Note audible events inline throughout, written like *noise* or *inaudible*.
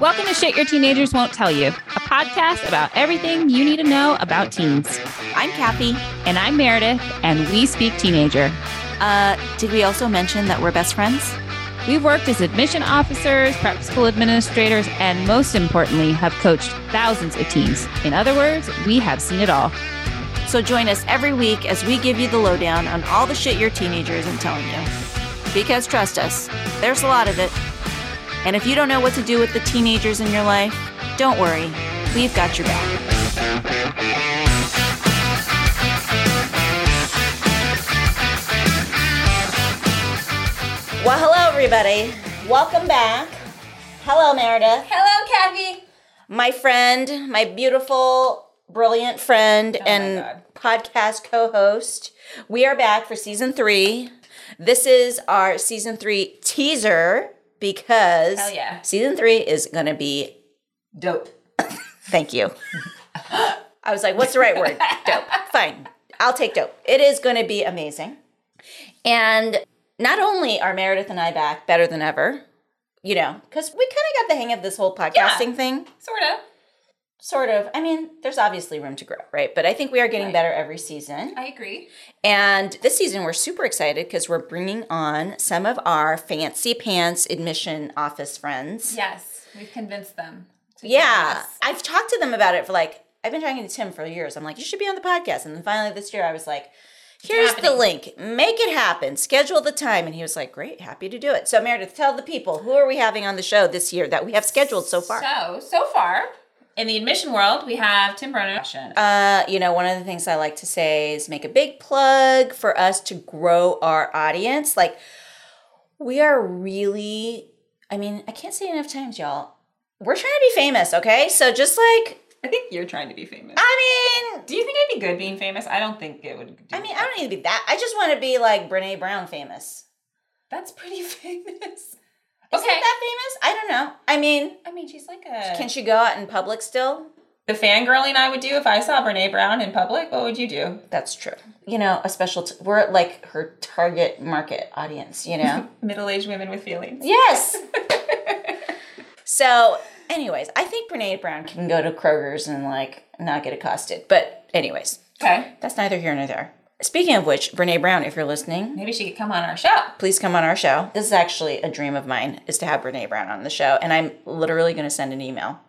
Welcome to Shit Your Teenagers Won't Tell You, a podcast about everything you need to know about teens. I'm Cathy. And I'm Meredith, and we speak teenager. Uh, did we also mention that we're best friends? We've worked as admission officers, prep school administrators, and most importantly, have coached thousands of teens. In other words, we have seen it all. So join us every week as we give you the lowdown on all the shit your teenager isn't telling you. Because trust us, there's a lot of it. And if you don't know what to do with the teenagers in your life, don't worry, we've got your back. Well, hello, everybody. Welcome back. Hello, Meredith. Hello, Cathy. My friend, my beautiful, brilliant friend, Oh and podcast co host. We are back for season three. This is our season three teaser because Hell yeah. season three is going to be Dope. *laughs* Thank you. I was like, what's the right word? *laughs* Dope. Fine. I'll take dope. It is going to be amazing. And not only are Meredith and I back better than ever, you know, because we kind of got the hang of this whole podcasting thing. Sort of. Sort of. I mean, there's obviously room to grow, right? But I think we are getting Right. better every season. I agree. And this season, we're super excited because we're bringing on some of our fancy pants admission office friends. Yes, we've convinced them. Yeah. I've talked to them about it for like I've been talking to Tim for years. I'm like, you should be on the podcast, and then finally this year I was like, here's the link, make it happen, schedule the time, and he was like, great, happy to do it. So Meredith, tell the people who are we having on the show this year that we have scheduled so far. So, so far, in the admission world, we have Tim Brennan. Uh, you know, one of the things I like to say is make a big plug for us to grow our audience. Like, we are really, I mean, I can't say enough times, y'all. We're trying to be famous, okay? So just like, I think you're trying to be famous. I mean, Do you think I'd be good being famous? I don't think it would. Do I mean, I don't need to be that. I just want to be like Brene Brown famous. That's pretty *laughs* famous. Is Okay. that famous? I don't know. I mean, I mean, she's like a. can she go out in public still? the fangirling I would do if I saw Brene Brown in public? What would you do? That's true. You know, a special. T- we're like her target market audience. You know. *laughs* Middle-aged women with feelings. yes. *laughs* so, anyways, I think Brene Brown can go to Kroger's and like not get accosted. But, anyways, Okay. that's neither here nor there. Speaking of which, Brene Brown, if you're listening, Maybe she could come on our show. please come on our show. This is actually a dream of mine is to have Brene Brown on the show, and I'm literally going to send an email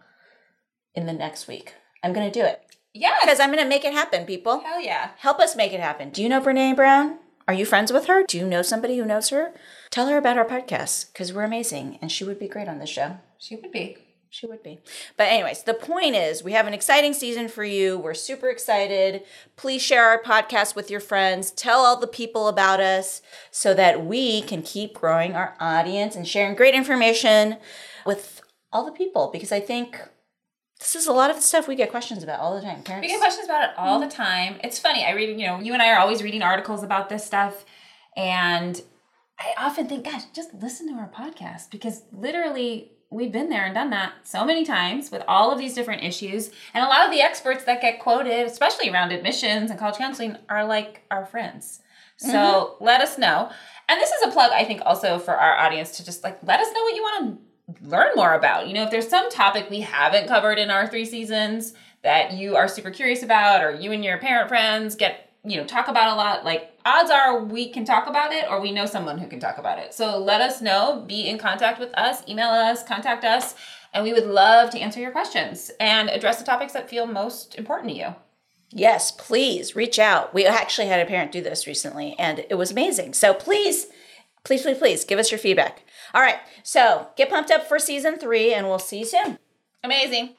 in the next week. I'm going to do it Yeah, because I'm going to make it happen, people. Hell yeah. Help us make it happen. Do you know Brene Brown? Are you friends with her? Do you know somebody who knows her? Tell her about our podcast because we're amazing and she would be great on the show. She would be. She would be. But, anyways, the point is we have an exciting season for you. We're super excited. Please share our podcast with your friends. Tell all the people about us so that we can keep growing our audience and sharing great information with all the people because I think this is a lot of the stuff we get questions about all the time. Parents. We get questions about it all the time. It's funny. I read, you know, you and I are always reading articles about this stuff. And I often think, gosh, just listen to our podcast because literally we've been there and done that so many times with all of these different issues. And a lot of the experts that get quoted, especially around admissions and college counseling, are like our friends. So mm-hmm. let us know. And this is a plug, I think, also for our audience to just like let us know what you want to learn more about. You know, if there's some topic we haven't covered in our three seasons that you are super curious about, or you and your parent friends get, you know, talk about a lot, like odds are we can talk about it or we know someone who can talk about it. So let us know, be in contact with us, email us, contact us, and we would love to answer your questions and address the topics that feel most important to you. Yes, please reach out. We actually had a parent do this recently and it was amazing. So please, please, please, please give us your feedback. All right. So get pumped up for season three and we'll see you soon. Amazing.